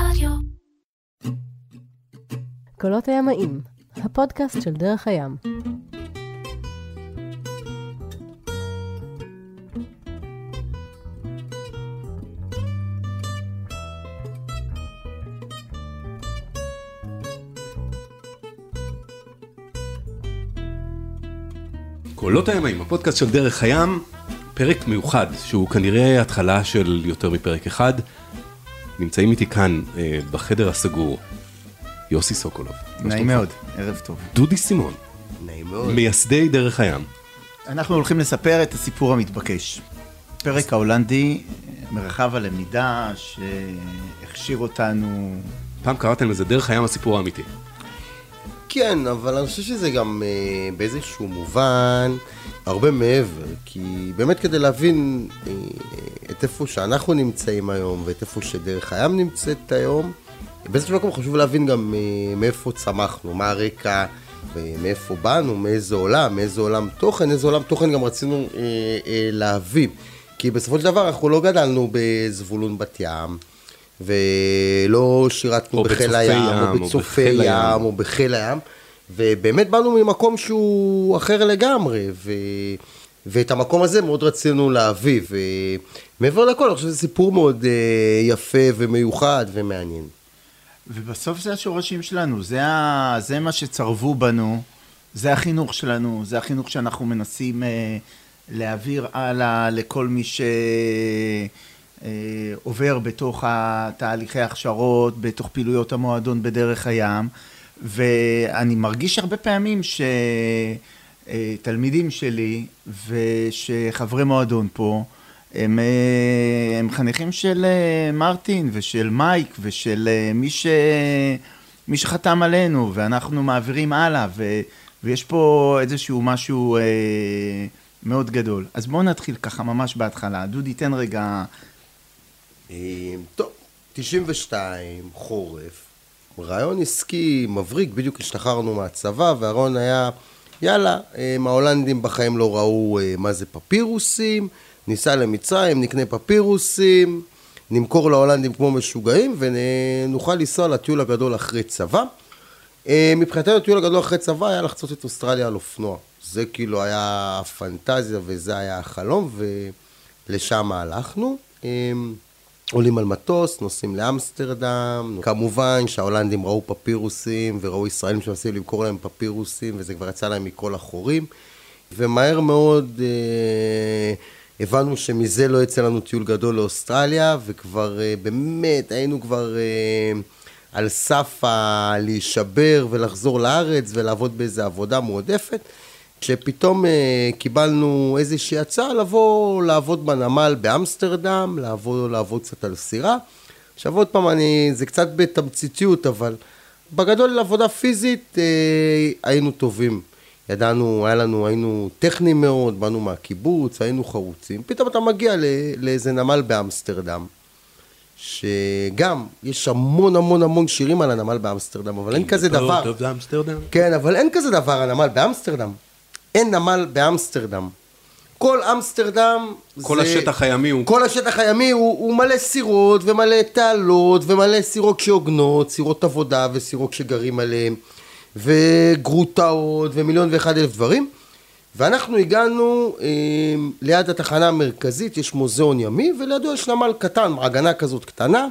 רדיו. קולות הימאים, הפודקאסט של דרך הים. קולות הימאים, הפודקאסט של דרך הים, פרק מיוחד, שהוא כנראה התחלה של יותר מפרק אחד. נמצאים איתי כאן, אה, בחדר הסגור, יוסי סוקולוב. נעים? מאוד, ערב טוב. דודי סימון, נעים מאוד. מייסדי דרך הים. אנחנו הולכים לספר את הסיפור המתבקש. פרק ההולנדי, מרחב הלמידה שהכשיר אותנו... פעם קראתם לזה דרך הים הסיפור האמיתי. כן, אבל אני חושב שזה גם אה, באיזשהו מובן הרבה מעבר, כי באמת כדי להבין אה, את איפה שאנחנו נמצאים היום ואת איפה שדרך הים נמצאת היום, באיזשהו מקום חשוב להבין גם מאיפה צמחנו, מה הרקע ומאיפה באנו, מאיזה עולם, מאיזה עולם תוכן, איזה עולם תוכן גם רצינו אה, אה, להביא. כי בסופו של דבר אנחנו לא גדלנו בזבולון בת ים. ולא שירתנו או בחיל הים, ים, או או בצופי בחיל הים. ים, או בחיל הים, ובאמת באנו ממקום שהוא אחר לגמרי, ו... ואת המקום הזה מאוד רצינו להביא, ומעבר לכל, אני חושב שזה סיפור מאוד אה, יפה ומיוחד ומעניין. ובסוף זה השורשים שלנו, זה, ה... זה מה שצרבו בנו, זה החינוך שלנו, זה החינוך שאנחנו מנסים אה, להעביר הלאה לכל מי שעובר בתוך התהליכי הכשרות, בתוך פעילויות המועדון בדרך הים, ואני מרגיש הרבה פעמים שתלמידים שלי ושחברי מועדון פה, הם, אה, הם חניכים של אה, מרטין ושל מייק ושל אה, מי, ש, מי שחתם עלינו ואנחנו מעבירים הלאה ו, ויש פה איזשהו משהו אה, מאוד גדול. אז בואו נתחיל ככה ממש בהתחלה. דודי, תן רגע... אה, טוב, 92, חורף, רעיון עסקי מבריק, בדיוק השתחררנו מהצבא, והרעיון היה, יאללה, אה, ההולנדים בחיים לא ראו אה, מה זה פפירוסים, ניסע למצרים, נקנה פפירוסים, נמכור להולנדים כמו משוגעים, ונוכל לנסוע לטיול הגדול אחרי צבא. אה, מבחינתנו הטיול הגדול אחרי צבא היה לחצות את אוסטרליה על אופנוע. זה כאילו היה הפנטזיה וזה היה החלום, ולשם הלכנו. עולים על מטוס, נוסעים לאמסטרדם, כמובן שההולנדים ראו פפירוסים וראו ישראלים שמנסים למכור להם פפירוסים וזה כבר יצא להם מכל החורים. ומהר מאוד אה, הבנו שמזה לא יצא לנו טיול גדול לאוסטרליה וכבר אה, באמת היינו כבר אה, על סף ה- להישבר ולחזור לארץ ולעבוד באיזה עבודה מועדפת כשפתאום אה, קיבלנו איזושהי הצעה לבוא לעבוד בנמל באמסטרדם, לעבוד, לעבוד קצת על סירה. עכשיו עוד פעם, אני, זה קצת בתמציתיות, אבל בגדול עבודה פיזית אה, היינו טובים. ידענו, היה לנו, היינו טכניים מאוד, באנו מהקיבוץ, היינו חרוצים. פתאום אתה מגיע ל, לאיזה נמל באמסטרדם, שגם, יש המון המון המון שירים על הנמל באמסטרדם, אבל אין כזה דבר. טוב. כן, אבל אין כזה דבר, הנמל באמסטרדם. אין נמל באמסטרדם. כל אמסטרדם כל השטח הימי הוא... כל השטח הימי הוא, הוא מלא סירות ומלא תעלות ומלא סירות שהוגנות, סירות עבודה וסירות שגרים עליהן וגרוטאות ומיליון ואחד אלף דברים. ואנחנו הגענו אה, ליד התחנה המרכזית, יש מוזיאון ימי ולידו יש נמל קטן, מעגנה כזאת קטנה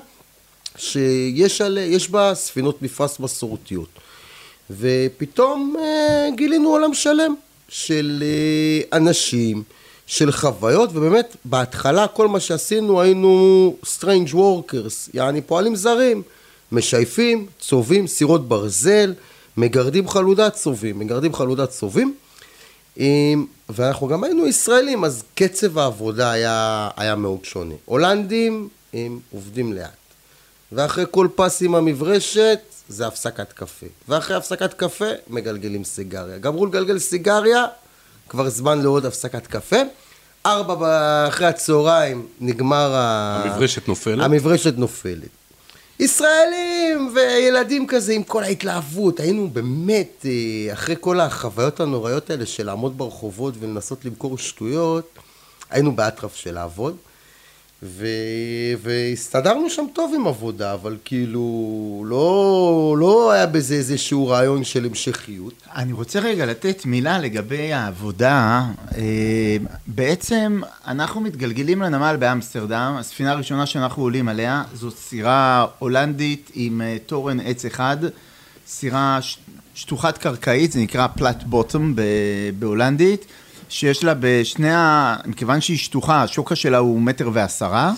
שיש על, בה ספינות מפרש מסורתיות. ופתאום אה, גילינו עולם שלם של אה, אנשים, של חוויות, ובאמת בהתחלה כל מה שעשינו היינו strange workers, יעני פועלים זרים, משייפים, צובעים, סירות ברזל, מגרדים חלודת צובעים, מגרדים חלודת צובעים, ואנחנו גם היינו ישראלים, אז קצב העבודה היה, היה מאוד שונה. הולנדים הם עובדים לאט. ואחרי כל פס עם המברשת זה הפסקת קפה. ואחרי הפסקת קפה מגלגלים סיגריה. גמרו לגלגל סיגריה, כבר זמן לעוד הפסקת קפה. ארבע אחרי הצהריים נגמר ה... המברשת נופלת. המברשת נופלת. ישראלים וילדים כזה עם כל ההתלהבות, היינו באמת, אה, אחרי כל החוויות הנוראיות האלה של לעמוד ברחובות ולנסות למכור שטויות, היינו באטרף של לעבוד. ו... והסתדרנו שם טוב עם עבודה, אבל כאילו לא, לא היה בזה איזשהו רעיון של המשכיות. אני רוצה רגע לתת מילה לגבי העבודה. אה, בעצם אנחנו מתגלגלים לנמל באמסטרדם, הספינה הראשונה שאנחנו עולים עליה זאת סירה הולנדית עם אה, תורן עץ אחד, סירה שטוחת קרקעית, זה נקרא פלט בוטום בהולנדית, שיש לה בשני ה... מכיוון שהיא שטוחה, השוקה שלה הוא מטר ועשרה,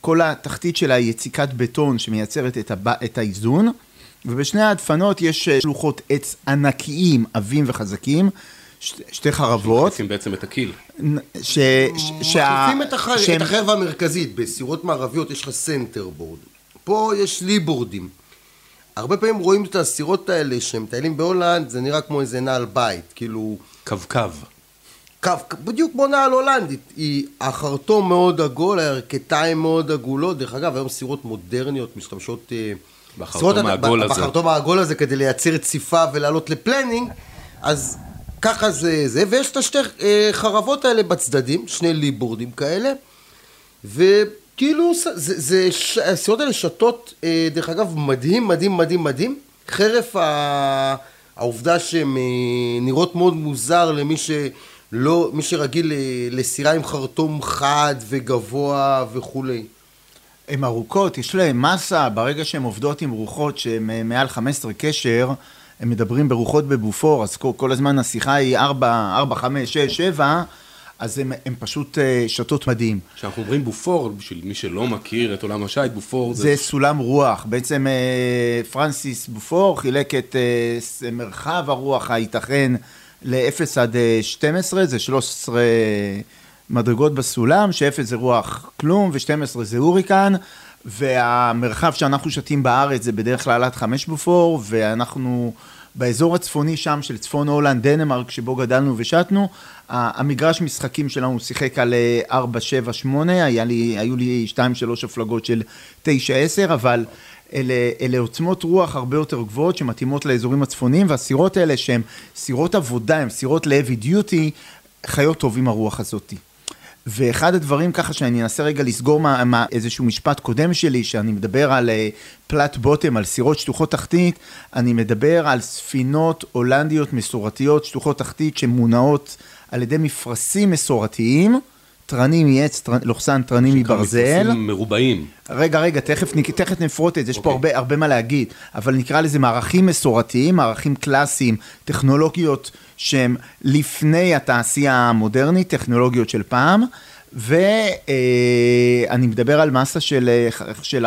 כל התחתית שלה היא יציקת בטון שמייצרת את, הב... את האיזון, ובשני הדפנות יש אה, שלוחות עץ ענקיים, עבים וחזקים, ש... שתי חרבות, עושים בעצם את הקיל. ש... ש... מחליפים את, הח... שהם- את החרב המרכזית, בסירות מערביות יש לך center board. פה יש לי board ים. הרבה פעמים רואים את הסירות האלה שהם מטיילים בהולנד, זה נראה כמו איזה נעל בית, כאילו... קו-קו. קו, בדיוק כמו נעל הולנדית, היא החרטום מאוד עגול, הירכתיים מאוד עגולות, דרך אגב היום סירות מודרניות משתמשות... אה, בחרטום העגול הזה. בחרטום העגול הזה כדי לייצר ציפה ולעלות לפלנינג, אז ככה זה זה, ויש את השתי אה, חרבות האלה בצדדים, שני ליבורדים כאלה, וכאילו זה, זה ש- הסירות האלה שתות, אה, דרך אגב, מדהים, מדהים, מדהים, מדהים, חרף ה... העובדה שהן נראות מאוד מוזר למי שלא, מי שרגיל ל- לסירה עם חרטום חד וגבוה וכולי. הן ארוכות, יש להן מסה, ברגע שהן עובדות עם רוחות שהן אה, מעל 15 קשר, הם מדברים ברוחות בבופור, אז כל, כל הזמן השיחה היא 4, 4, 5, 6, 7, אז הן פשוט אה, שתות מדהים. כשאנחנו אומרים בופור, בשביל מי שלא מכיר את עולם השיט, בופור זה... זה סולם רוח, בעצם אה, פרנסיס בופור חילק את מרחב הרוח הייתכן ל-0 עד אה, 12, זה 13 מדרגות בסולם, ש-0 זה רוח כלום ו-12 זה הוריקן, והמרחב שאנחנו שתים בארץ זה בדרך כלל עד 5 בופור, ואנחנו באזור הצפוני שם של צפון הולנד, דנמרק, שבו גדלנו ושתנו, המגרש משחקים שלנו שיחק על אה, 4, 7, 8, היה לי, היו לי 2, 3 הפלגות של 9, 10, אבל אלה, אלה עוצמות רוח הרבה יותר גבוהות שמתאימות לאזורים הצפוניים, והסירות האלה שהן סירות עבודה, הן סירות ל-heavy duty, חיות טוב עם הרוח הזאתי. ואחד הדברים ככה שאני אנסה רגע לסגור מה, מה, איזשהו משפט קודם שלי, שאני מדבר על אה, פלט בוטם, על סירות שטוחות תחתית, אני מדבר על ספינות הולנדיות מסורתיות, שטוחות תחתית, שמונעות על ידי מפרשים מסורתיים, תרנים מעץ, תר- לוחסן תרנים מברזל. מרובעים. רגע, רגע, תכף, תכף נפרוט את זה, יש פה אוקיי. הרבה, הרבה מה להגיד, אבל נקרא לזה מערכים מסורתיים, מערכים קלאסיים, טכנולוגיות שהן לפני התעשייה המודרנית, טכנולוגיות של פעם, ואני מדבר על מסה של, אה, של 400-500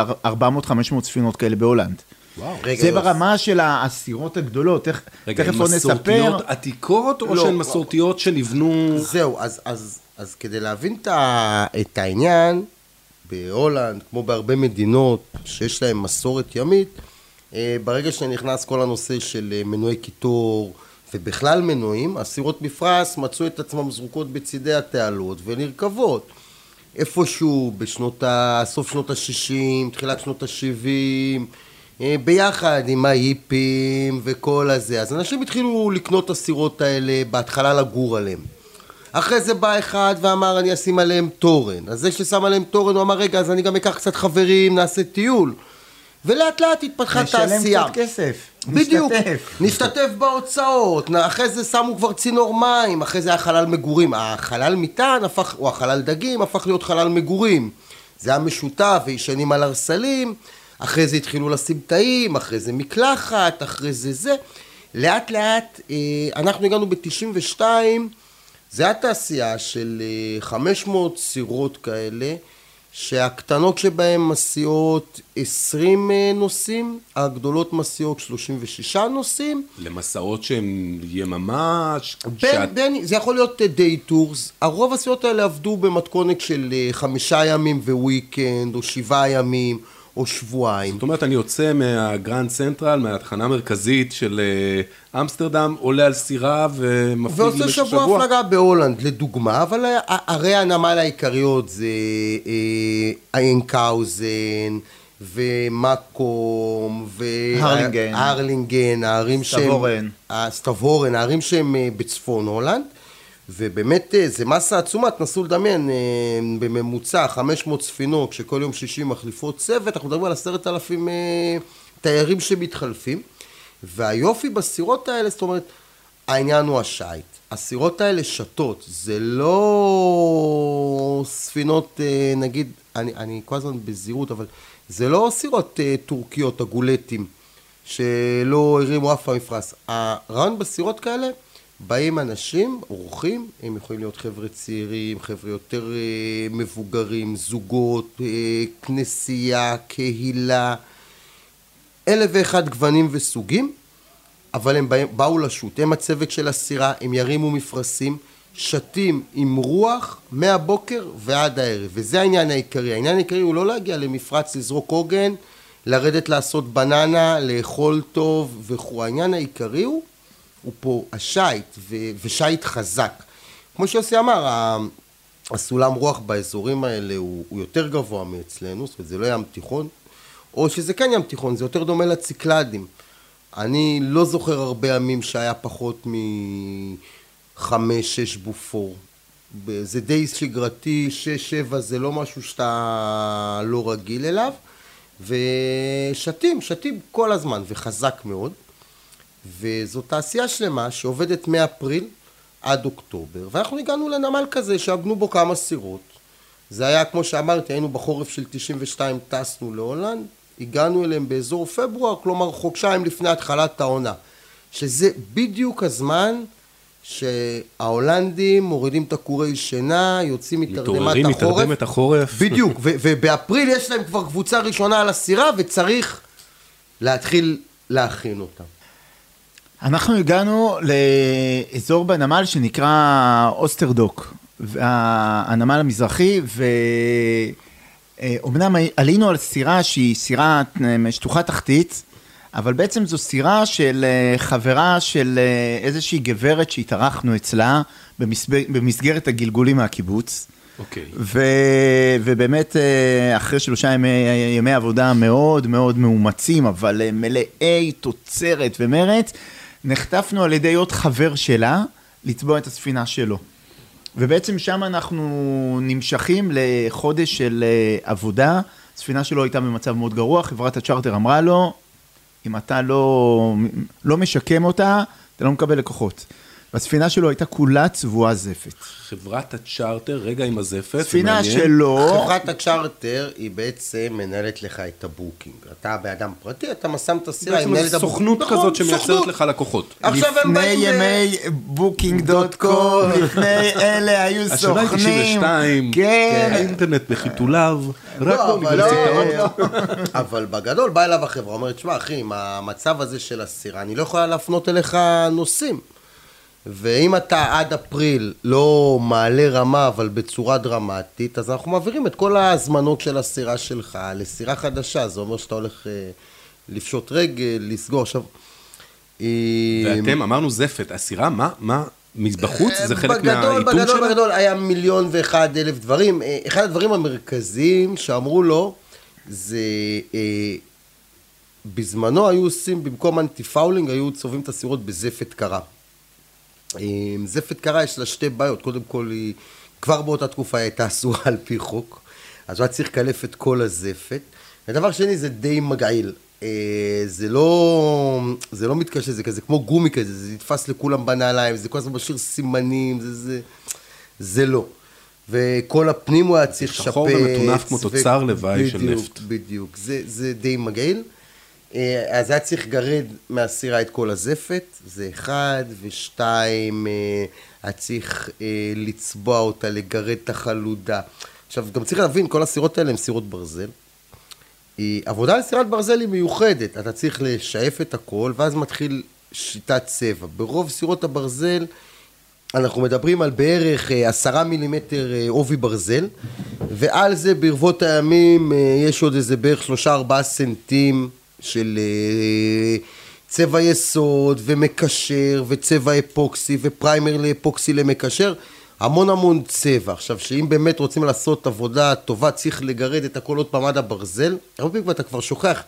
ספינות כאלה בהולנד. וואו. רגע, זה. ברמה של הסירות הגדולות, תכף, רגע, תכף הן עוד נספר. מסורתיות עתיקות, או לא. שהן מסורתיות שנבנו... זהו, אז, אז, אז כדי להבין את, העניין, בהולנד, כמו בהרבה מדינות שיש להן מסורת ימית, אה, ברגע שנכנס כל הנושא של אה, מנועי קיטור ובכלל מנועים, הסירות מפרש מצאו את עצמם זרוקות בצידי התעלות ונרכבות. איפשהו בשנות ה... סוף שנות ה-60, תחילת שנות ה-70, ביחד עם ההיפים וכל הזה. אז אנשים התחילו לקנות את הסירות האלה, בהתחלה לגור עליהם. אחרי זה בא אחד ואמר אני אשים עליהם תורן. אז זה ששם עליהם תורן הוא אמר רגע אז אני גם אקח קצת חברים, נעשה טיול. ולאט לאט התפתחה תעשייה. נשלם קצת כסף. בדיוק, נשתתף. נשתתף בהוצאות, אחרי זה שמו כבר צינור מים, אחרי זה היה חלל מגורים, החלל מטען הפך, או החלל דגים הפך להיות חלל מגורים. זה היה משותף וישנים על הרסלים, אחרי זה התחילו לשים תאים, אחרי זה מקלחת, אחרי זה זה. לאט לאט, אה, אנחנו הגענו ב-92, זה היה תעשייה של אה, 500 סירות כאלה, שהקטנות שבהן מסיעות 20 אה, נוסעים, הגדולות מסיעות 36 נוסעים. למסעות שהן יממה, ש- בין, שאת- בין, זה יכול להיות day tours, הרוב הסירות האלה עבדו במתכונת של אה, חמישה ימים weekend, או שבעה ימים, או שבועיים. זאת אומרת, אני יוצא מה grand central, מהתחנה המרכזית של אה, אמסטרדם, עולה על סירה ומפליג ועושה למשך שבוע שבוע. הפלגה בהולנד, לדוגמה, אבל ערי הנמל העיקריות זה אה, אנקהאוזן ומקום ו... הרלינגן. הרלינגן, הערים שהם... סטבורן. הסטבורן, הערים שהם אה, בצפון הולנד, ובאמת אה, זה מסה עצומה, תנסו לדמיין, אה, בממוצע 500 ספינות, כשכל יום שישי מחליפות צוות, אנחנו מדברים על עשרת אלפים אה, תיירים שמתחלפים. והיופי בסירות האלה, זאת אומרת, העניין הוא השיט. הסירות האלה שטות, זה לא ספינות, נגיד, אני, אני כל הזמן בזהירות, אבל זה לא סירות טורקיות, הגולטים, שלא הרימו אף פעם מפרש. הרעיון בסירות כאלה, באים אנשים, אורחים, הם יכולים להיות חבר'ה צעירים, חבר'ה יותר אה, מבוגרים, זוגות, כנסייה, קהילה, אלף ואחד גוונים וסוגים. אבל הם באו לשוט, הם הצוות של הסירה, הם ירימו מפרשים, שתים עם רוח מהבוקר ועד הערב, וזה העניין העיקרי. העניין העיקרי הוא לא להגיע למפרץ, לזרוק עוגן, לרדת לעשות בננה, לאכול טוב וכו'. העניין העיקרי הוא, הוא פה השייט, ו- ושייט חזק. כמו שיוסי אמר, הסולם רוח באזורים האלה הוא, הוא יותר גבוה מאצלנו, זאת אומרת זה לא ים תיכון, או שזה כן ים תיכון, זה יותר דומה לציקלדים. אני לא זוכר הרבה ימים שהיה פחות מחמש, שש בופור. זה די שגרתי, שש, שבע, זה לא משהו שאתה לא רגיל אליו. ושתים, שתים כל הזמן, וחזק מאוד. וזו תעשייה שלמה שעובדת מאפריל עד אוקטובר, ואנחנו הגענו לנמל כזה שעבנו בו כמה סירות. זה היה, כמו שאמרתי, היינו בחורף של 92, טסנו להולנד, הגענו אליהם באזור פברואר, כלומר חודשיים לפני התחלת העונה, שזה בדיוק הזמן שההולנדים מורידים את הכורי שינה, יוצאים מתרדמת החורף. מתעוררים מתרדמת החורף. בדיוק, ובאפריל יש להם כבר קבוצה ראשונה על הסירה וצריך להתחיל להכין אותם. אנחנו הגענו לאזור בנמל שנקרא אוסטרדוק, הנמל המזרחי, ו... אומנם עלינו על סירה שהיא סירה אה, שטוחה תחתית, אבל בעצם זו סירה של אה, חברה של אה, איזושהי גברת שהתארחנו אצלה במסגרת הגלגולים מהקיבוץ. אוקיי. Okay. ובאמת אחרי שלושה ימי, ימי עבודה מאוד מאוד מאומצים, אבל מלאי תוצרת ומרץ, נחטפנו על ידי עוד חבר שלה לצבוע את הספינה שלו. ובעצם שם אנחנו נמשכים לחודש של אה, עבודה. הספינה שלו הייתה במצב מאוד גרוע, חברת הצ'רטר אמרה לו, אם אתה לא, לא משקם אותה, אתה לא מקבל לקוחות. והספינה שלו הייתה כולה צבועה זפת. חברת הצ'רטר, רגע עם הזפת, ספינה שלו... חברת הצ'רטר היא בעצם מנהלת לך את ה booking. אתה באדם פרטי, אתה משים את הסירה, היא מנהלת ה booking. סוכנות נכון, כזאת שמייצרת לך לקוחות. לפני ימי בוקינג דוט קום, לפני אלה היו סוכנים. השנה היא 92, כן. האינטרנט בחיתוליו, רק לא, באוניברסיטאות. לא. אבל בגדול באה אליו החברה, אומרת, שמע אחי, עם המצב הזה של הסירה, אני לא יכולה להפנות אליך נושאים. ואם אתה עד אפריל לא מעלה רמה אבל בצורה דרמטית, אז אנחנו מעבירים את כל ההזמנות של הסירה שלך לסירה חדשה, זה אומר שאתה הולך אה, לפשוט רגל, לסגור עכשיו. אה, ואתם, אמרנו זפת, הסירה, מה, מה, בחוץ? זה חלק בגדול, מהעיתון בגדול, שלה? בגדול, בגדול, היה מיליון ואחד אלף דברים. אה, אחד הדברים המרכזיים שאמרו לו, זה... בזמנו היו עושים, במקום anti-fouling, היו צובעים את הסירות בזפת קרה. זפת קרה יש לה שתי בעיות, קודם כל היא כבר באותה תקופה היא הייתה אסורה על פי חוק, אז הוא היה צריך לקלף את כל הזפת. ודבר שני זה די מגעיל, אה, זה לא, זה לא מתקשה, זה כזה כמו גומי כזה, זה נתפס לכולם בנעליים, זה כל הזמן משאיר סימנים, זה, זה, זה לא. וכל הפנים הוא היה צריך לשפץ. שחור ומטונף כמו תוצר לוואי של נפט. בדיוק, בדיוק, זה, זה די מגעיל. אה, אז היה צריך לגרד מהסירה את כל הזפת, זה אחד, ושתיים, אה, היה צריך אה, לצבוע אותה, לגרד את החלודה. עכשיו, גם צריך להבין, כל הסירות האלה הן סירות ברזל. עבודה על סירת ברזל היא מיוחדת, אתה צריך לשאף את הכל, ואז מתחיל שיטת צבע. ברוב סירות הברזל, אנחנו מדברים על בערך עשרה מילימטר עובי ברזל, ועל זה ברבות הימים יש עוד איזה בערך שלושה ארבעה סנטים של אה, צבע יסוד ומקשר וצבע אפוקסי ופריימר לאפוקסי למקשר, המון המון צבע. עכשיו, שאם באמת רוצים לעשות עבודה טובה, צריך לגרד את הכל עוד פעם עד הברזל, הרבה פעמים אתה כבר שוכח.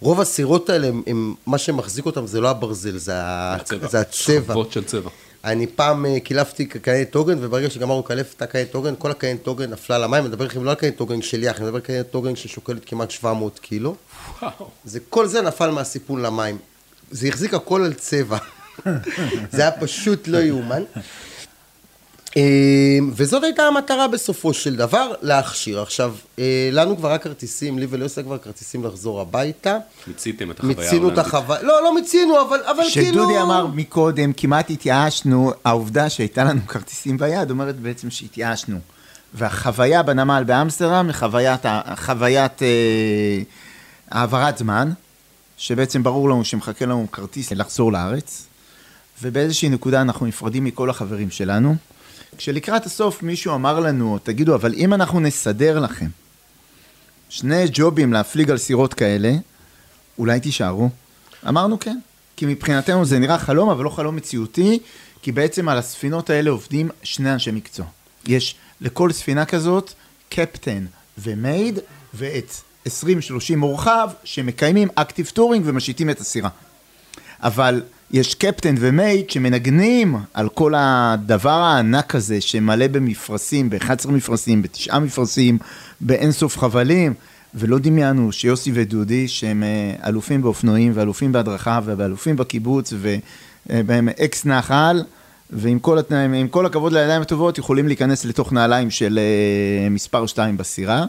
רוב הסירות האלה, הם, הם, מה שמחזיק אותם זה לא הברזל, זה, הצבע. זה הצבע. חוות של צבע. אני פעם אה, קילפתי קיינת עוגן, וברגע שגמרנו לקלף את הקיינת עוגן, כל הקיינת עוגן נפלה למים, אני מדבר איתכם לא על קיינת עוגן של יח, אני מדבר על קיינת עוגן ששוקלת כמעט 700 קילו. וואו. זה, כל זה נפל מהסיפון למים. זה החזיק הכל על צבע. זה היה פשוט לא יאומן. אה, וזאת הייתה המטרה בסופו של דבר, להכשיר. עכשיו, אה, לנו כבר היה כרטיסים, לי וליוסי כבר כרטיסים לחזור הביתה. מיציתם את החוויה מיצינו את. החוויה, לא, לא מיצינו, אבל, אבל כאילו... שדודי אמר מקודם, כמעט התייאשנו, העובדה שהייתה לנו כרטיסים ביד אומרת בעצם שהתייאשנו. והחוויה בנמל באמסטרדם היא חוויית אה, העברת זמן, שבעצם ברור לנו שמחכה לנו כרטיס לחזור לארץ, ובאיזושהי נקודה אנחנו נפרדים מכל החברים שלנו. כשלקראת הסוף מישהו אמר לנו, תגידו, אבל אם אנחנו נסדר לכם שני ג'ובים להפליג על סירות כאלה, אולי תישארו? אמרנו כן, כי מבחינתנו זה נראה חלום, אבל לא חלום מציאותי, כי בעצם על הספינות האלה עובדים שני אנשי מקצוע. יש לכל ספינה כזאת קפטן ו mate, ואת 20-30 מורחב שמקיימים active touring ומשיטים את הסירה. אבל יש קפטן ו mate שמנגנים על כל הדבר הענק הזה שמלא במפרשים, ב-11 מפרשים, בתשעה מפרשים, באינסוף חבלים, ולא דמיינו שיוסי ודודי שהם אה, אלופים באופנועים ואלופים בהדרכה ואלופים בקיבוץ והם אקס נחל ועם כל, התנאים, כל הכבוד לידיים הטובות יכולים להיכנס לתוך נעליים של אה, מספר 2 בסירה.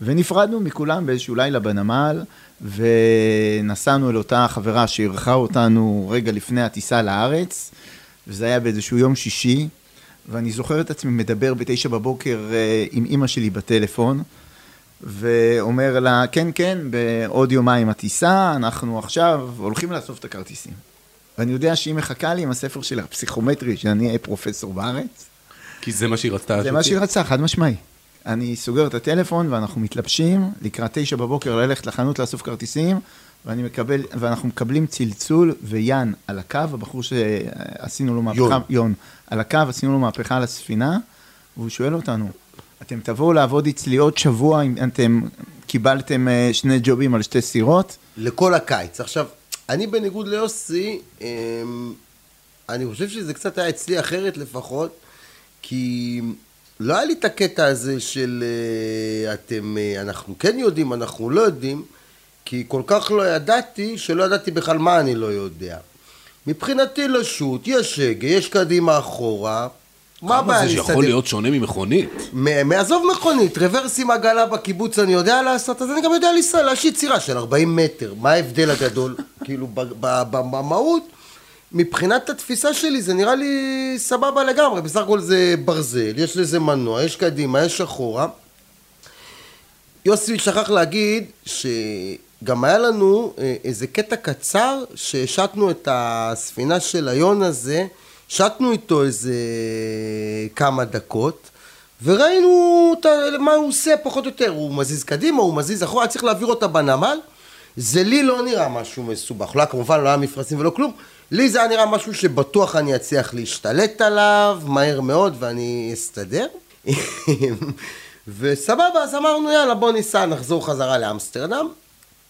ונפרדנו מכולם באיזשהו לילה בנמל, ונסענו אל אותה חברה שאירחה אותנו רגע לפני הטיסה לארץ, וזה היה באיזשהו יום שישי, ואני זוכר את עצמי מדבר בתשע בבוקר אה, עם אימא שלי בטלפון, ואומר לה, כן, כן, בעוד יומיים הטיסה, אנחנו עכשיו הולכים לאסוף את הכרטיסים. ואני יודע שהיא מחכה לי עם הספר של הפסיכומטרי, שאני אהיה פרופסור בארץ. כי זה מה שהיא רצתה. זה מה שהיא רצתה, חד משמעי. אני סוגר את הטלפון ואנחנו מתלבשים, לקראת תשע בבוקר ללכת לחנות לאסוף כרטיסים, ואני מקבל, ואנחנו מקבלים צלצול ויאן על הקו, הבחור שעשינו לו מהפכה, יון. יון, על הקו, עשינו לו מהפכה על הספינה, והוא שואל אותנו, אתם תבואו לעבוד אצלי עוד שבוע אם אתם קיבלתם אה, שני ג'ובים על שתי סירות? לכל הקיץ. עכשיו, אני בניגוד ליוסי, אמ, אני חושב שזה קצת היה אצלי אחרת לפחות, כי לא היה לי את הקטע הזה של אה, אתם, אה, אנחנו כן יודעים, אנחנו לא יודעים, כי כל כך לא ידעתי, שלא ידעתי בכלל מה אני לא יודע. מבחינתי לשוט, יש הגה, יש קדימה אחורה, מה הבעיה כמה זה להסתדר? שיכול להיות שונה ממכונית? מעזוב מכונית, רוורס עם עגלה בקיבוץ אני יודע לעשות, אז אני גם יודע להשית סירה של 40 מטר. מה ההבדל הגדול? כאילו, במהות, מבחינת התפיסה שלי זה נראה לי סבבה לגמרי. בסך הכל זה ברזל, יש לזה מנוע, יש קדימה, יש אחורה. יוסי שכח להגיד שגם היה לנו אה, איזה קטע קצר שהשתנו את הספינה של היון הזה, שתנו איתו איזה כמה דקות וראינו את ה- מה הוא עושה פחות או יותר, הוא מזיז קדימה, הוא מזיז אחורה, היה צריך להעביר אותה בנמל זה לי לא נראה משהו מסובך, לא היה כמובן לא היה מפרשים ולא כלום, לי זה היה נראה משהו שבטוח אני אצליח להשתלט עליו מהר מאוד ואני אסתדר וסבבה, אז אמרנו יאללה בוא ניסע, נחזור חזרה לאמסטרדם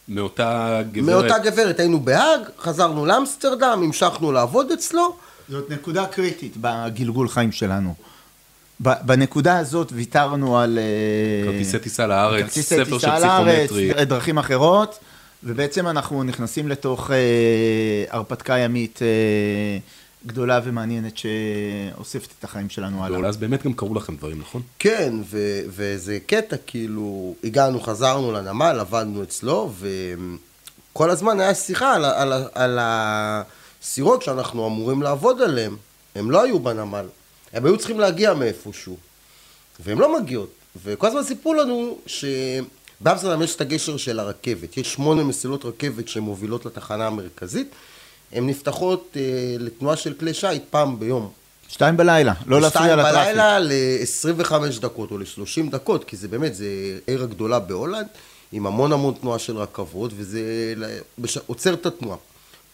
מאותה גברת. מאותה גברת היינו בהאג, חזרנו לאמסטרדם, המשכנו לעבוד אצלו זאת נקודה קריטית בגלגול חיים שלנו. ב- בנקודה הזאת ויתרנו על... אה, כרטיסי טיסה לארץ, ספר של טיסה לארץ, פסיכומטרי. דרכים אחרות, ובעצם אנחנו נכנסים לתוך אה, הרפתקה ימית אה, גדולה ומעניינת שאוספת את החיים שלנו הלאה. אז באמת גם קרו לכם דברים, נכון? כן, ו- וזה קטע, כאילו, הגענו, חזרנו לנמל, עבדנו אצלו, וכל הזמן היה שיחה על, על, ה- על הסירות שאנחנו אמורים לעבוד עליהן. הם לא היו בנמל, הם היו צריכים להגיע מאיפשהו, והן לא מגיעות. וכל הזמן סיפרו לנו שבאמסטרדם יש את הגשר של הרכבת, יש שמונה מסילות רכבת שמובילות לתחנה המרכזית, הן נפתחות אה, לתנועה של כלי שיט פעם ביום. שתיים בלילה, לא להפריע לטראפיק. שתיים בלילה ל-25 דקות או ל-30 דקות, כי זה באמת, זה עיר הגדולה בהולנד, עם המון המון תנועה של רכבות, וזה בש- עוצר את התנועה.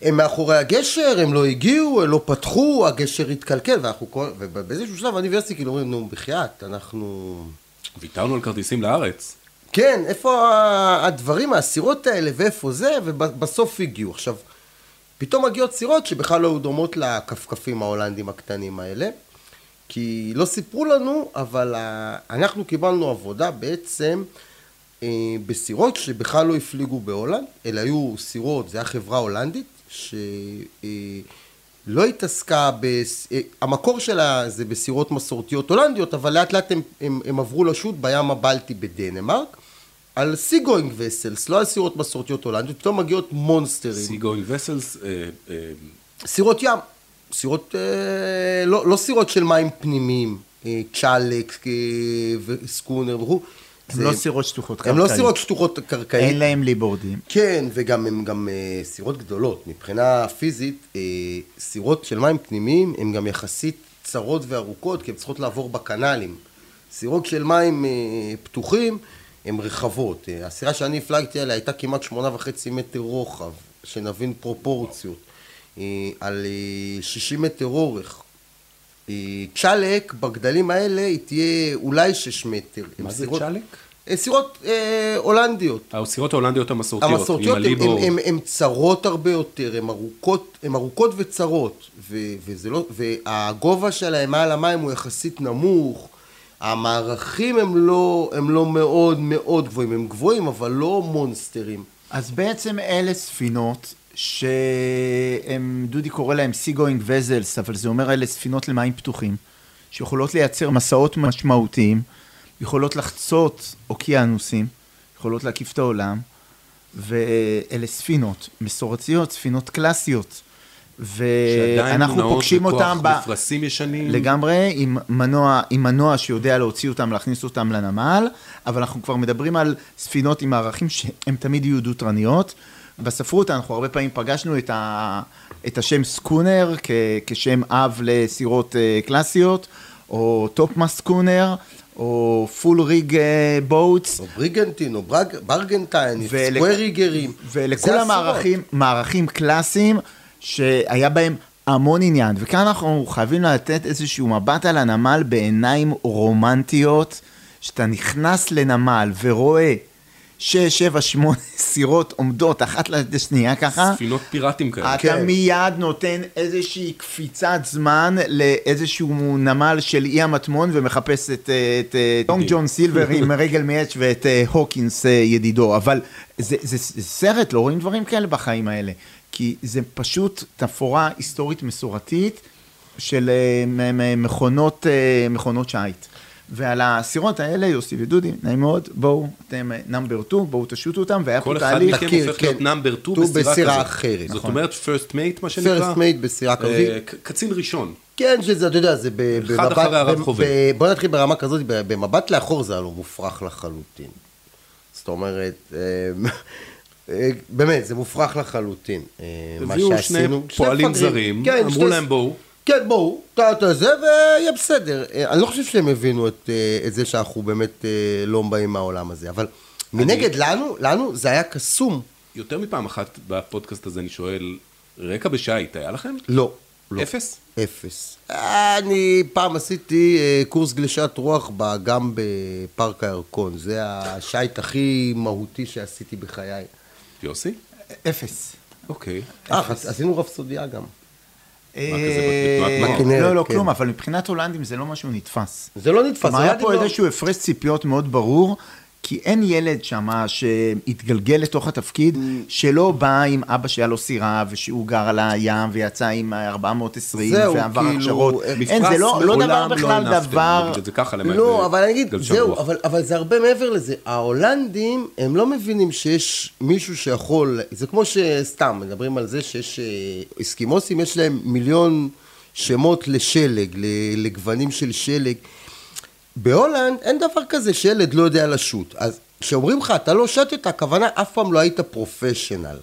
הם מאחורי הגשר, הם לא הגיעו, הם לא פתחו, הגשר התקלקל, ואנחנו כל... ובאיזשהו שלב אני ויוסי כאילו אומרים, נו, בחייאת, אנחנו... ויתרנו על כרטיסים לארץ. כן, איפה הדברים, הסירות האלה, ואיפה זה, ובסוף הגיעו. עכשיו, פתאום מגיעות סירות שבכלל לא דומות לכפכפים ההולנדים הקטנים האלה, כי לא סיפרו לנו, אבל ה- אנחנו קיבלנו עבודה בעצם אה, בסירות שבכלל לא הפליגו בהולנד, אלא היו סירות, זו הייתה חברה הולנדית, שלא התעסקה, בס... אה, המקור שלה זה בסירות מסורתיות הולנדיות, אבל לאט לאט הם, הם, הם עברו לשוט בים הבלטי בדנמרק. על sea-going vessels, לא על סירות מסורתיות הולנדיות, פתאום מגיעות מונסטרים. sea going vessels, אה, סירות ים, סירות, אה, לא, לא סירות של מים פנימיים, אה, צ'אלק אה, וסקונר וכו'. הם זה- לא סירות שטוחות הם לא קרקעית. סירות שטוחות קרקעית. אין להם ליבורדים. כן, וגם הם גם אה, סירות גדולות. מבחינה פיזית, אה, סירות של מים פנימיים הן גם יחסית צרות וארוכות, כי הן צריכות לעבור בקנלים. סירות של מים אה, פתוחים הן רחבות. אה, הסירה שאני הפלגתי עליה הייתה כמעט שמונה וחצי מטר רוחב, שנבין פרופורציות, אה, על אה, 60 מטר אורך. צ'אלק בגדלים האלה היא תהיה אולי 6 מטר. מה הן זה צ'אלק? סירות אה, הולנדיות. הסירות ההולנדיות המסורתיות, המסורתיות עם הן הליבור. צרות הרבה יותר, הן ארוכות, הן ארוכות וצרות, ו, וזה לא, והגובה שלהן מעל המים הוא יחסית נמוך, המערכים הם לא, הם לא מאוד מאוד גבוהים, הם גבוהים אבל לא מונסטרים. אז בעצם אלה ספינות שהם, דודי קורא להם sea-going vessels, אבל זה אומר אלה ספינות למים פתוחים, שיכולות לייצר מסעות משמעותיים, יכולות לחצות אוקיינוסים, יכולות להקיף את העולם, ואלה ספינות מסורתיות, ספינות קלאסיות. ואנחנו פוגשים אותם ב... מפרשים ישנים. לגמרי, עם מנוע, עם מנוע שיודע להוציא אותם, להכניס אותם לנמל, אבל אנחנו כבר מדברים על ספינות עם מערכים שהן תמיד יהיו דו-תרניות. בספרות אנחנו הרבה פעמים פגשנו את, ה, את השם סקונר כ, כשם אב לסירות אה, קלאסיות, או topmast schooner, או full rig boats. או בריגנטין, או brig, brigantine, ול- square rigger ים. ולכל. המערכים, מערכים קלאסיים שהיה בהם המון עניין. וכאן אנחנו חייבים לתת איזשהו מבט על הנמל בעיניים רומנטיות, שאתה נכנס לנמל ורואה שש, שבע, שמונה סירות עומדות אחת ליד השנייה ככה. ספינות פיראטים כאלה. אתה כן. מיד נותן איזושהי קפיצת זמן לאיזשהו נמל של אי המטמון ומחפש את, אה, את אה, טונג ג'ון סילבר עם רגל מעץ ואת הוקינס אה, ידידו, אבל זה, זה, זה סרט, לא רואים דברים כאלה בחיים האלה, כי זה פשוט תפאורה היסטורית מסורתית של אה, מכונות, אה, מכונות שיט. ועל הסירות האלה, יוסי ודודי, נעים מאוד, בואו, אתם number 2, בואו תשוטו אותם, והיה פה כל אחד תהליך. מכם הופך להיות כן. number 2 two בסירה בסירה כזאת. אחרת. זאת נכון. אומרת first mate, מה שנקרא. first mate בסירה כזאת. אה, קצין ראשון. כן, שזה, אתה יודע, זה ב- אחד במבט... אחרי הרב. ב- בוא נתחיל ברמה כזאת, במבט לאחור זה היה לו מופרך לחלוטין. זאת אומרת, אה, אה, באמת, זה מופרך לחלוטין. אה, מה הביאו שני שעשינו. פועלים. זרים, כן, אמרו שני- להם בואו. כן, בואו, אתה זה, ויהיה בסדר. אה, אני לא חושב שהם הבינו את, אה, את זה שאנחנו באמת אה, לא באים מהעולם הזה, אבל מנגד, לנו, לנו זה היה קסום. יותר מפעם אחת בפודקאסט הזה אני שואל, רקע בשייט היה לכם? לא. לא. אפס? אפס. אני פעם עשיתי אה, קורס גלישת רוח באגם בפארק הירקון. זה השייט הכי מהותי שעשיתי בחיי. יוסי? אפס. אוקיי. אה, עשינו רפסודיה גם. בכנרת, לא, לא, כן. כלום, אבל מבחינת הולנדים זה לא משהו נתפס. זה לא נתפס. כלומר, היה פה לא- איזשהו הפרש ציפיות מאוד ברור, כי אין ילד שם שהתגלגל לתוך התפקיד, שלא בא עם אבא שהיה לו סירה, ושהוא גר על הים, ויצא עם 420, זהו, ועבר כאילו, הכשרות. אה, אין, זה לא לא דבר לא בכלל הנפתם, דבר... זה ככה, למעט לא, אבל אני אגיד, זהו. אבל, אבל זה הרבה מעבר לזה. ההולנדים, הם לא מבינים שיש מישהו שיכול, זה כמו שסתם, מדברים על זה שיש אה, אסקימוסים, יש להם מיליון שמות לשלג, לגוונים של שלג. בהולנד אין דבר כזה שילד לא יודע לשוט. אז כשאומרים לך, אתה לא שטת, הכוונה, אף פעם לא היית פרופשיונל.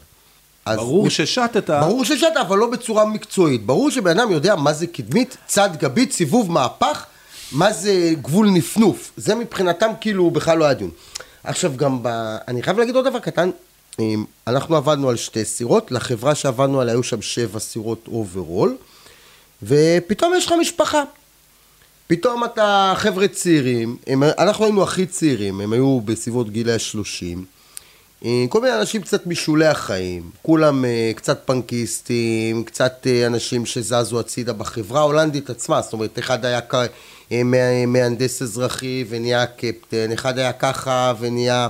אז ברור ששטת. ברור ששטת, אבל לא בצורה מקצועית. ברור שבן אדם יודע מה זה קדמית, צד גבית, סיבוב מהפך, מה זה גבול נפנוף. זה מבחינתם כאילו בכלל לא היה דיון. עכשיו גם, ב... אני חייב להגיד עוד דבר קטן. אנחנו עבדנו על שתי סירות, לחברה שעבדנו עליה היו שם שבע סירות overall, ופתאום יש לך משפחה. פתאום אתה חבר'ה צעירים, הם, אנחנו היינו הכי צעירים, הם היו בסביבות גילי השלושים. אה, כל מיני אנשים קצת משולי החיים, כולם אה, קצת פנקיסטים, קצת אה, אנשים שזזו הצידה בחברה ההולנדית עצמה, זאת אומרת, אחד היה מהנדס אזרחי ונהיה קפטן, אחד היה ככה ונהיה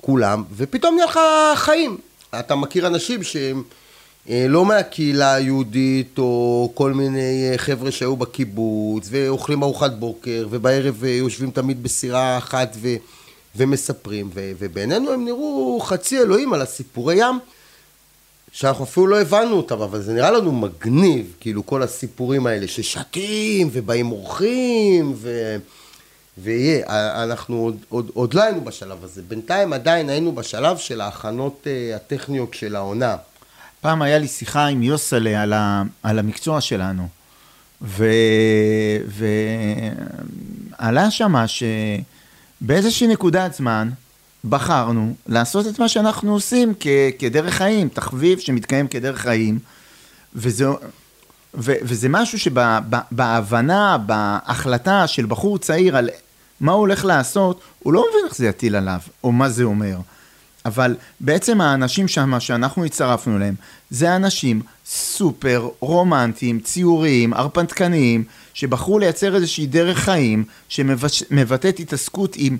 כולם, ופתאום נהיה לך חיים. אתה מכיר אנשים שהם לא מהקהילה היהודית, או כל מיני אה, חבר'ה שהיו בקיבוץ, ואוכלים ארוחת בוקר, ובערב אה, יושבים תמיד בסירה אחת ו... ומספרים, ו... ובינינו הם נראו חצי אלוהים על הסיפורי ים, שאנחנו אפילו לא הבנו אותם, אבל זה נראה לנו מגניב, כאילו כל הסיפורים האלה ששתים, ובאים אורחים, ו... ויהיה, אנחנו עוד, עוד, עוד לא היינו בשלב הזה, בינתיים עדיין היינו בשלב של ההכנות אה, הטכניות של העונה. פעם היה לי שיחה עם יוסלה על, ה, על המקצוע שלנו, ועלה שמה שבאיזושהי נקודת זמן בחרנו לעשות את מה שאנחנו עושים כ- כדרך חיים, תחביב שמתקיים כדרך חיים, וזה, ו- וזה משהו שבהבנה, בהחלטה של בחור צעיר על מה הוא הולך לעשות, הוא לא מבין איך זה יטיל עליו, או מה זה אומר. אבל בעצם האנשים שם שאנחנו הצטרפנו אליהם, זה אנשים סופר רומנטיים, ציוריים, הרפתקניים, שבחרו לייצר איזושהי דרך חיים שמבטאת התעסקות עם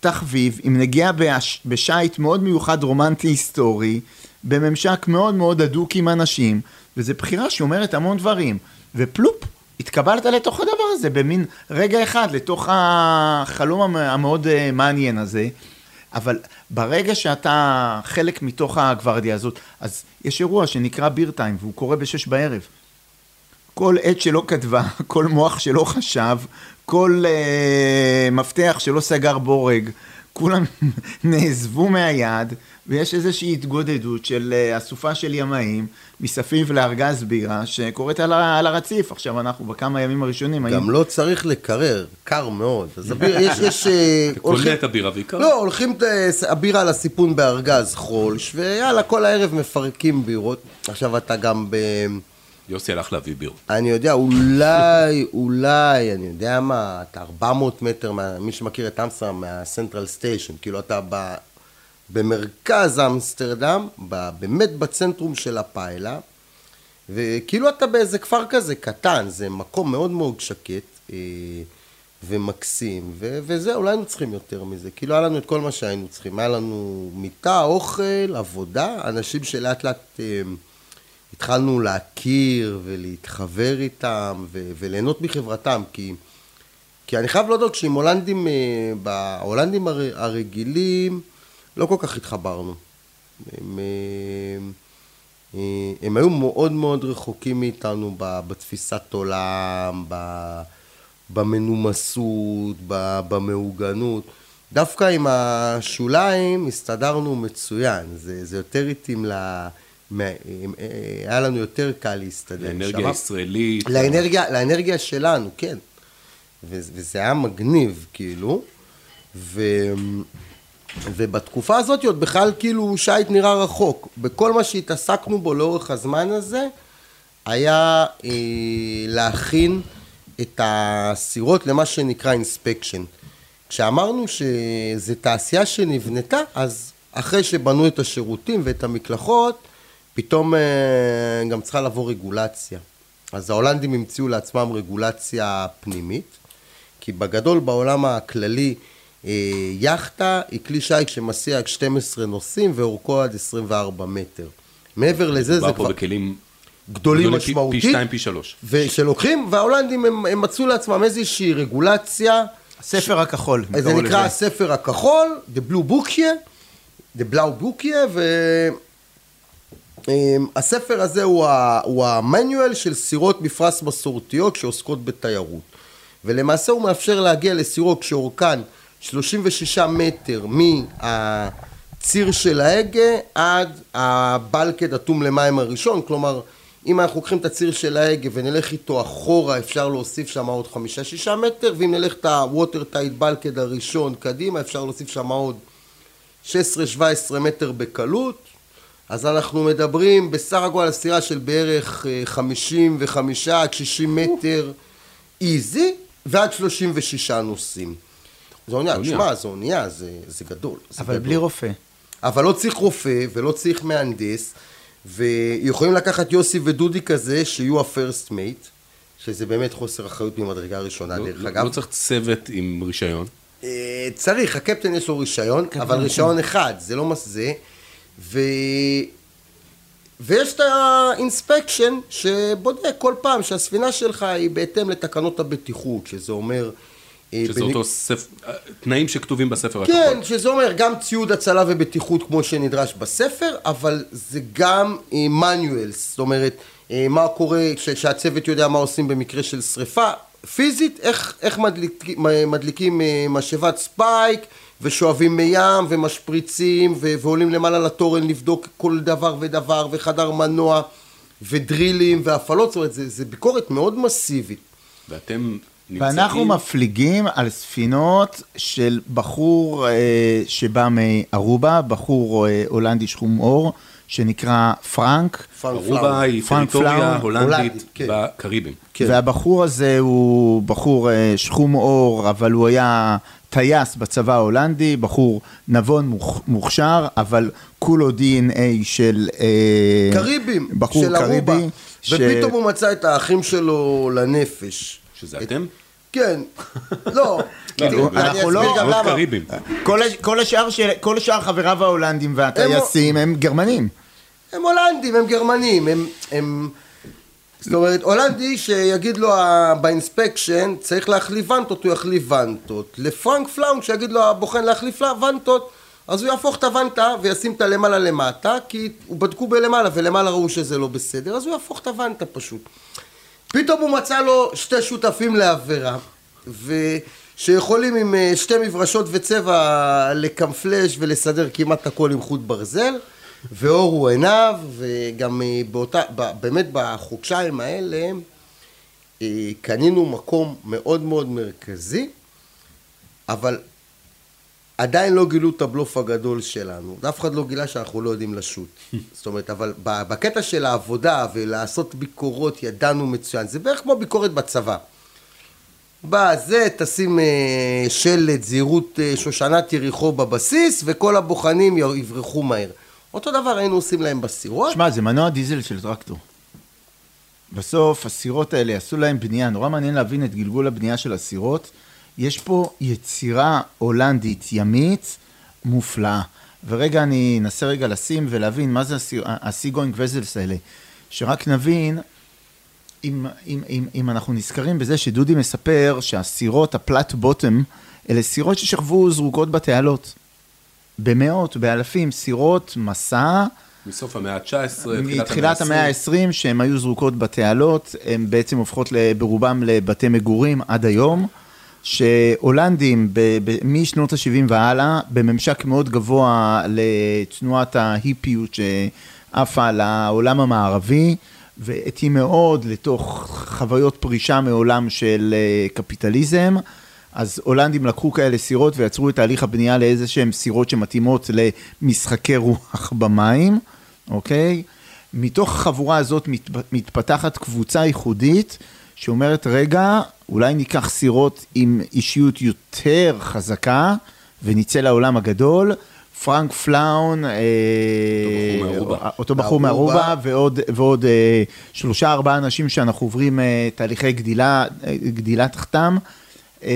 תחביב, עם נגיעה בש... בשייט מאוד מיוחד רומנטי היסטורי, בממשק מאוד מאוד הדוק עם אנשים, וזו בחירה שאומרת המון דברים. ופלופ, התקבלת לתוך הדבר הזה במין רגע אחד, לתוך החלום המאוד אה, מעניין הזה. אבל ברגע שאתה חלק מתוך הגוורדיה הזאת, אז יש אירוע שנקרא ביר טיים, והוא קורה בשש בערב. כל עת שלא כתבה, כל מוח שלא חשב, כל uh, מפתח שלא סגר בורג, כולם נעזבו מהיד, ויש איזושהי התגודדות של uh, אסופה של ימאים מסביב לארגז בירה שקורית על, על הרציף. עכשיו אנחנו בכמה ימים הראשונים גם היינו... לא צריך לקרר, קר מאוד. אז הביר, יש, יש... אה, קונה את הבירה ועיקר. לא, הולכים את אה, הבירה על הסיפון בארגז חולש, ויאללה, כל הערב מפרקים בירות. עכשיו אתה גם ב... יוסי הלך להביא בירה. אני יודע, אולי, אולי, אני יודע מה, אתה 400 מטר, מה, מי שמכיר את אמסטרדם, מהסנטרל סטיישן, כאילו אתה ב, במרכז אמסטרדם, באמת בצנטרום של הפיילה, וכאילו אתה באיזה כפר כזה קטן, זה מקום מאוד מאוד שקט אה, ומקסים, ו, וזהו, לא היינו צריכים יותר מזה, כאילו היה לנו את כל מה שהיינו צריכים, היה לנו מיטה, אוכל, עבודה, אנשים שלאט לאט... אה, התחלנו להכיר ולהתחבר איתם ו- וליהנות מחברתם, כי, כי אני חייב להודות שעם הולנדים, אה, בהולנדים הר- הרגילים לא כל כך התחברנו. הם, אה, אה, הם היו מאוד מאוד רחוקים מאיתנו ב- בתפיסת עולם, ב- במנומסות, ב- במעוגנות. דווקא עם השוליים הסתדרנו מצוין, זה, זה יותר התאים ל... מה- היה לנו יותר קל להסתדר. לאנרגיה שם. הישראלית. לאנרגיה, לאנרגיה שלנו, כן. וזה היה מגניב, כאילו. ו... ובתקופה הזאת עוד בכלל כאילו שייט נראה רחוק. בכל מה שהתעסקנו בו לאורך הזמן הזה, היה אה, להכין את הסירות למה שנקרא אינספקשן. כשאמרנו שזו תעשייה שנבנתה, אז אחרי שבנו את השירותים ואת המקלחות, פתאום אה, גם צריכה לבוא רגולציה. אז ההולנדים המציאו לעצמם רגולציה פנימית, כי בגדול בעולם הכללי יאכטה היא כלי שיט שמסיע 12 נוסעים ואורכו עד 24 מטר. מעבר לזה זה כבר פה בכלים גדולים משמעותית. פי שתיים, פי שלוש. ושלוקחים, וההולנדים הם, הם מצאו לעצמם איזושהי רגולציה, הספר הכחול. זה נקרא לזה. הספר הכחול, The Blue Bookje, The Blau Bookje, והספר הזה הוא, ה, הוא המנואל של סירות מפרש מסורתיות שעוסקות בתיירות. ולמעשה הוא מאפשר להגיע לסירות שאורכן 36 מטר מהציר של ההגה עד הבלקד אטום למים הראשון, כלומר אם אנחנו לוקחים את הציר של ההגה ונלך איתו אחורה אפשר להוסיף שם עוד חמישה שישה מטר ואם נלך את הווטר טייט בלקד הראשון קדימה אפשר להוסיף שם עוד 16-17 מטר בקלות. אז אנחנו מדברים בסך הכל על סירה של בערך אה, 55 עד 60 מטר איזי ועד 36 נוסעים. זו אונייה. תשמע, זו אונייה, זה, זה גדול. זה אבל גדול. בלי רופא. אבל לא צריך רופא ולא צריך מהנדס, ויכולים לקחת יוסי ודודי כזה, שיהיו ה-first mate, שזה באמת חוסר אחריות ממדרגה ראשונה, לא- דרך לא- אגב. לא צריך צוות עם רישיון. אה, צריך, הקפטן יש לו רישיון, אבל רישיון אחד, זה לא מה זה. ו... ויש את האינספקשן שבודק כל פעם שהספינה שלך היא בהתאם לתקנות הבטיחות, שזה אומר... אה, שזה בניג- אותו ספר, תנאים שכתובים בספר כן, הכחול. שזה אומר גם ציוד הצלה ובטיחות כמו שנדרש בספר, אבל זה גם מנואלס, זאת אומרת, אה, מה קורה ש- שהצוות יודע מה עושים במקרה של שריפה, פיזית, איך, איך מדליק, מדליקים אה, משאבת ספייק, ושואבים מים, ומשפריצים, ו- ועולים למעלה לתורן לבדוק כל דבר ודבר, וחדר מנוע, ודרילים, והפעלות, זאת אומרת, זה, זה ביקורת מאוד מסיבית. ואתם. ואנחנו מפליגים על ספינות של בחור אה, שבא מארובה, בחור אה, הולנדי שחום עור, שנקרא פרנק. פרנק ארובה. היא פרנק טריטוריה פלאו, הולנדית כן. בקריבים. כן. והבחור הזה הוא בחור אה, שחום עור, אבל הוא היה טייס בצבא ההולנדי, בחור נבון מוכ- מוכשר, אבל כולו DNA של... אה, קריבים, בחור של ארובה. קריבי. ש- ופתאום הוא מצא את האחים שלו לנפש. שזה את- אתם? כן, לא. לא, לא, אנחנו לא-. כל, הש- כל, השאר של, כל השאר חבריו ההולנדים והטייסים הם גרמנים. הם הולנדים, הם גרמנים, הם... זאת אומרת, הולנדי שיגיד לו באינספקשן צריך להחליף ונטות, הוא יחליף ונטות. לפרנק פלאון שיגיד לו הבוחן להחליף לה ונטות, אז הוא יהפוך את הוונטה וישים את הלמעלה למטה, כי הוא בדקו בלמעלה ולמעלה ראו שזה לא בסדר, אז הוא יהפוך את הוונטה פשוט. פתאום הוא מצא לו שתי שותפים לעבירה, ושיכולים עם אה, שתי מברשות וצבע לקמפלש ולסדר כמעט הכל עם חוט ברזל, ואור הוא עיניו, וגם אה, באותה, באמת בחודשיים האלה אה, קנינו מקום מאוד מאוד מרכזי, אבל עדיין לא גילו את הבלוף הגדול שלנו. אף אחד לא גילה שאנחנו לא יודעים לשוט. זאת אומרת, אבל בקטע של העבודה ולעשות ביקורות ידענו מצוין. זה בערך כמו ביקורת בצבא. בזה תשים אה, שלט זהירות אה, שושנת יריחו בבסיס וכל הבוחנים יברחו מהר. אותו דבר היינו עושים להם בסירות. שמע, זה מנוע דיזל של טרקטור. בסוף, הסירות האלה עשו להם בנייה, נורא מעניין להבין את גלגול הבנייה של הסירות. יש פה יצירה הולנדית ימית מופלאה. ורגע, אני אנסה רגע לשים ולהבין מה זה הסיגוינג וזלס האלה. שרק נבין, אם, אם, אם, אם אנחנו נזכרים בזה שדודי מספר שהסירות, הפלט בוטם, אלה סירות ששכבו זרוקות בתעלות. במאות, באלפים, סירות מסע, מסוף המאה ה-19, מתחילת המאה ה-20, שהן היו זרוקות בתעלות, הן בעצם הופכות ברובם לבתי מגורים עד היום, שהולנדים ב- ב- משנות ה-70 והלאה, בממשק מאוד גבוה לתנועת ההיפיות שעפה לעולם המערבי, והתאים מאוד לתוך חוויות פרישה מעולם של אה, קפיטליזם. אז הולנדים לקחו כאלה סירות ויצרו את תהליך הבנייה לאיזה שהן סירות שמתאימות למשחקי רוח במים, אוקיי? מתוך החבורה הזאת מת, מתפתחת קבוצה ייחודית שאומרת, רגע, אולי ניקח סירות עם אישיות יותר חזקה ונצא לעולם הגדול. פרנק פלאון, אה. אותו בחור. מארובה ועוד, ועוד אה, שלושה ארבעה אנשים שאנחנו עוברים אה, תהליכי גדילה, אה, גדילה תחתם. אה,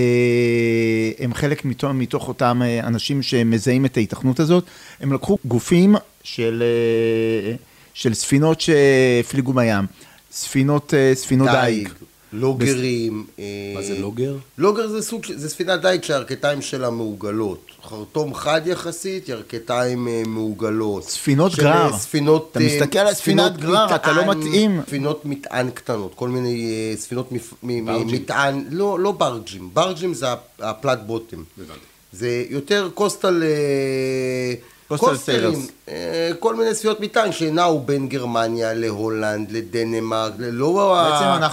הם חלק מתוך, מתוך אותם אה, אנשים שמזהים את ההיתכנות הזאת. הם לקחו גופים של, אה, של ספינות שהפליגו בים, ספינות, אה, ספינות דייג. לוגרים. אה, מה זה לוגר? לוגר זה סוג, של- זה ספינת דייג שהירכתיים שלה מעוגלות. חרטום חד יחסית, ירכתיים אה, מעוגלות. ספינות של, גרר. אה, ספינות... אתה אה, מסתכל על ספינת ספינות גרר, אתה לא מתאים. ספינות מטען קטנות, כל מיני אה, ספינות. מטען, לא, לא barge ים, barge ים זה הפ- ה flat bottom. זה יותר coastal... sailers. אה, כל מיני ספינות מטען שנעו בין גרמניה להולנד, לדנמרק, לא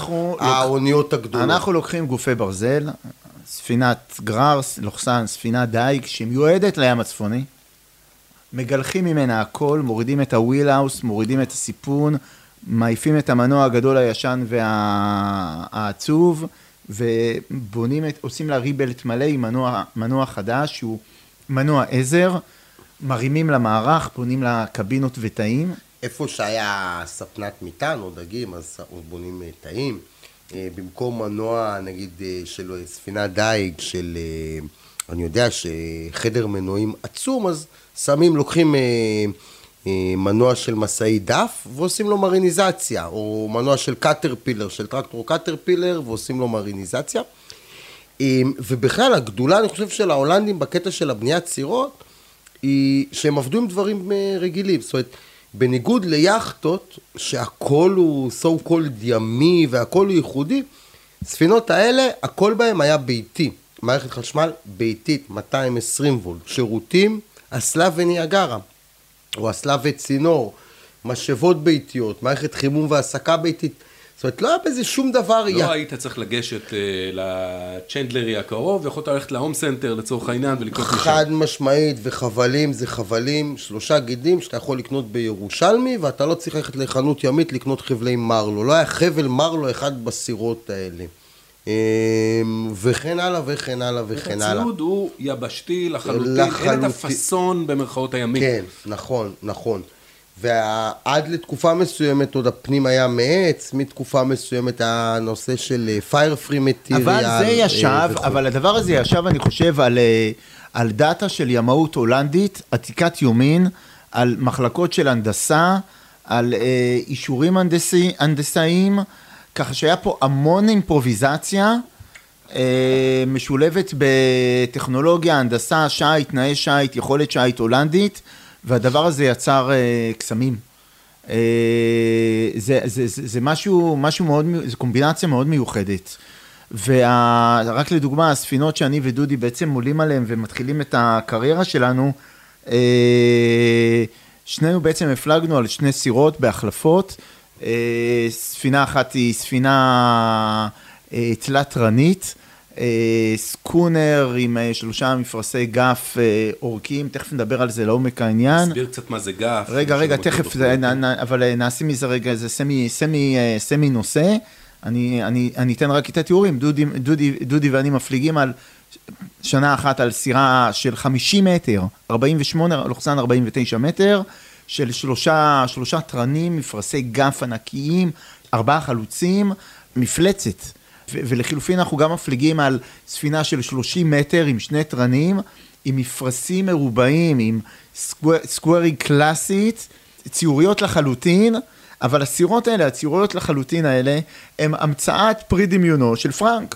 לוק- האוניות הגדולות. אנחנו לוקחים גופי ברזל, ספינת גרר, לוחסן, ספינת דייג, שמיועדת לים הצפוני, מגלחים ממנה הכל, מורידים את ה wheelhouse, מורידים את הסיפון, מעיפים את המנוע הגדול הישן והעצוב, ובונים, את, עושים לה ריבלט מלא עם מנוע, מנוע חדש שהוא מנוע עזר, מרימים למערך, בונים לה קבינות ותאים. איפה שהיה ספנת מטען או דגים, אז בונים אה, תאים. אה, במקום מנוע, נגיד, אה, של ספינת דייג, של, אני יודע שחדר מנועים עצום, אז שמים, לוקחים מנוע של משאית דף ועושים לו מריניזציה, או מנוע של קטרפילר, של טרקטור קטרפילר, ועושים לו מריניזציה. ובכלל, הגדולה, אני חושב, של ההולנדים בקטע של הבניית סירות, היא שהם עבדו עם דברים רגילים. זאת אומרת, בניגוד ליאכטות, שהכל הוא so called ימי והכל הוא ייחודי, ספינות האלה, הכל בהם היה ביתי. מערכת חשמל ביתית, 220 וולט, שירותים, אסלה וניאגרה, או אסלה וצינור, משאבות ביתיות, מערכת חימום והסקה ביתית. זאת אומרת, לא היה בזה שום דבר... לא י... היית צריך לגשת אה, ל chandlery הקרוב, ויכולת ללכת להום סנטר לצורך העניין ולקנות משם. חד משמעית, וחבלים זה חבלים, שלושה גידים שאתה יכול לקנות בירושלמי, ואתה לא צריך ללכת לחנות ימית לקנות חבלי מרלו. לא היה חבל מרלו אחד בסירות האלה. אמ, וכן הלאה וכן הלאה וכן הלאה. הציוד הוא יבשתי לחלוטין, לחלוטין. אין את הפאסון במרכאות הימית. כן, נכון, נכון. ועד לתקופה מסוימת עוד הפנים היה מעץ, מתקופה מסוימת היה נושא של פייר פרי מטיריאל. אבל זה אה, ישב, וכו'. אבל הדבר הזה ישב, אני חושב, על, אה, על דאטה של ימאות הולנדית, עתיקת יומין, על מחלקות של הנדסה, על אה, אישורים הנדסי, הנדסאיים, ככה שהיה פה המון אימפרוביזציה. משולבת בטכנולוגיה, הנדסה, שיט, תנאי שיט, יכולת שיט הולנדית, והדבר הזה יצר uh, קסמים. Uh, זה, זה, זה, זה משהו, משהו מאוד, זו קומבינציה מאוד מיוחדת. ורק לדוגמה, הספינות שאני ודודי בעצם עולים עליהן ומתחילים את הקריירה שלנו, uh, שנינו בעצם הפלגנו על שני סירות בהחלפות. אה, ספינה אחת היא ספינה אה, תלת-תרנית. אה, סקונר עם אה, שלושה מפרשי gaff אה, אורקים, תכף נדבר על זה לעומק העניין. תסביר קצת מה זה gaff. רגע, רגע, תכף, זה, נ, אבל נעשה מזה רגע איזה semi, semi, semi נושא. אני, אני, אני אתן רק את התיאורים, דודי, דודי, דודי ואני מפליגים על שנה אחת על סירה של 50 מטר, 48 לוחסן 49 מטר, של שלושה, שלושה תרנים, מפרשי גף ענקיים, ארבעה חלוצים, מפלצת. ולחילופין אנחנו גם מפליגים על ספינה של 30 מטר עם שני תרנים, עם מפרשים מרובעים, עם סקוורי קלאסית, ציוריות לחלוטין, אבל הסירות האלה, הציוריות לחלוטין האלה, הם המצאת פרי דמיונו של פרנק.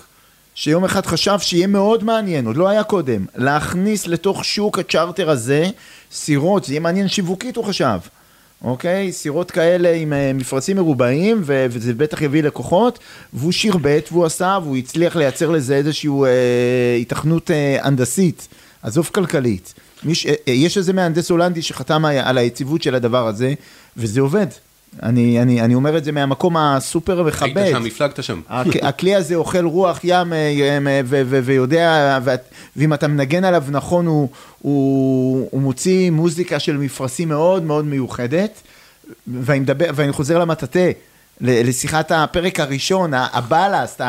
שיום אחד חשב שיהיה מאוד מעניין, עוד לא היה קודם, להכניס לתוך שוק הצ'רטר הזה סירות, זה יהיה מעניין שיווקית הוא חשב. אוקיי? סירות כאלה עם אה, מפרצים מרובעים, ו- וזה בטח יביא לקוחות, והוא שירבט והוא עשה, והוא הצליח לייצר לזה איזושהי אה, התכנות אה, הנדסית, עזוב כלכלית. מיש, אה, אה, יש איזה מהנדס הולנדי שחתם על היציבות של הדבר הזה, וזה עובד. אני, אני, אני אומר את זה מהמקום הסופר מכבד. היית שם, הפלגת שם. הכלי הזה אוכל רוח ים אה, אה, ו, ו, ויודע, ואם אתה מנגן עליו נכון, הוא, הוא, הוא מוציא מוזיקה של מפרשים מאוד מאוד מיוחדת. ואני, מדבר, ואני חוזר למטאטה. לשיחת הפרק הראשון, הבאלאסט,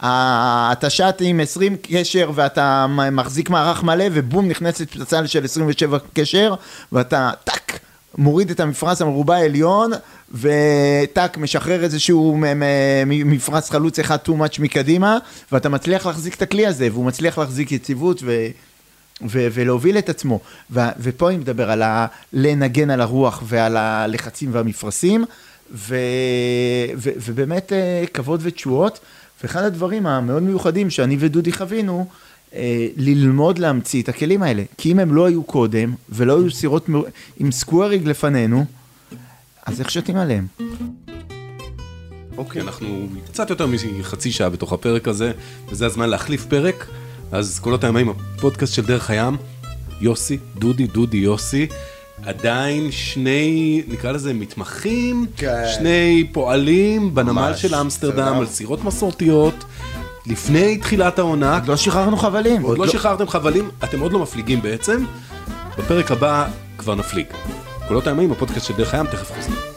אתה שט עם 20 קשר ואתה מחזיק מערך מלא ובום נכנסת פצצה של 27 קשר ואתה טאק מוריד את המפרש המרובע העליון וטאק משחרר איזשהו מפרש חלוץ אחד too much מקדימה ואתה מצליח להחזיק את הכלי הזה והוא מצליח להחזיק יציבות ו... ו- ולהוביל את עצמו. ו- ופה אני מדבר על ה- לנגן על הרוח ועל הלחצים והמפרשים, ו- ו- ובאמת אה, כבוד ותשואות. ואחד הדברים המאוד מיוחדים שאני ודודי חווינו, ללמוד להמציא את הכלים האלה. כי אם הם לא היו קודם, ולא היו סירות מ- עם סקווריג לפנינו, אז איך שתים עליהם? אוקיי, אנחנו קצת יותר מחצי שעה בתוך הפרק הזה, וזה הזמן להחליף פרק. אז קולות הימים, הפודקאסט של דרך הים, יוסי, דודי, דודי, יוסי. עדיין שני, נקרא לזה מתמחים, כן. שני פועלים בנמל של אמסטרדם על סירות מסורתיות. לפני תחילת העונה. עוד לא שחררנו חבלים. עוד, עוד לא, לא שחררתם חבלים, אתם עוד לא מפליגים בעצם. בפרק הבא כבר נפליג. קולות הימים, הפודקאסט של דרך הים, תכף חוזרים.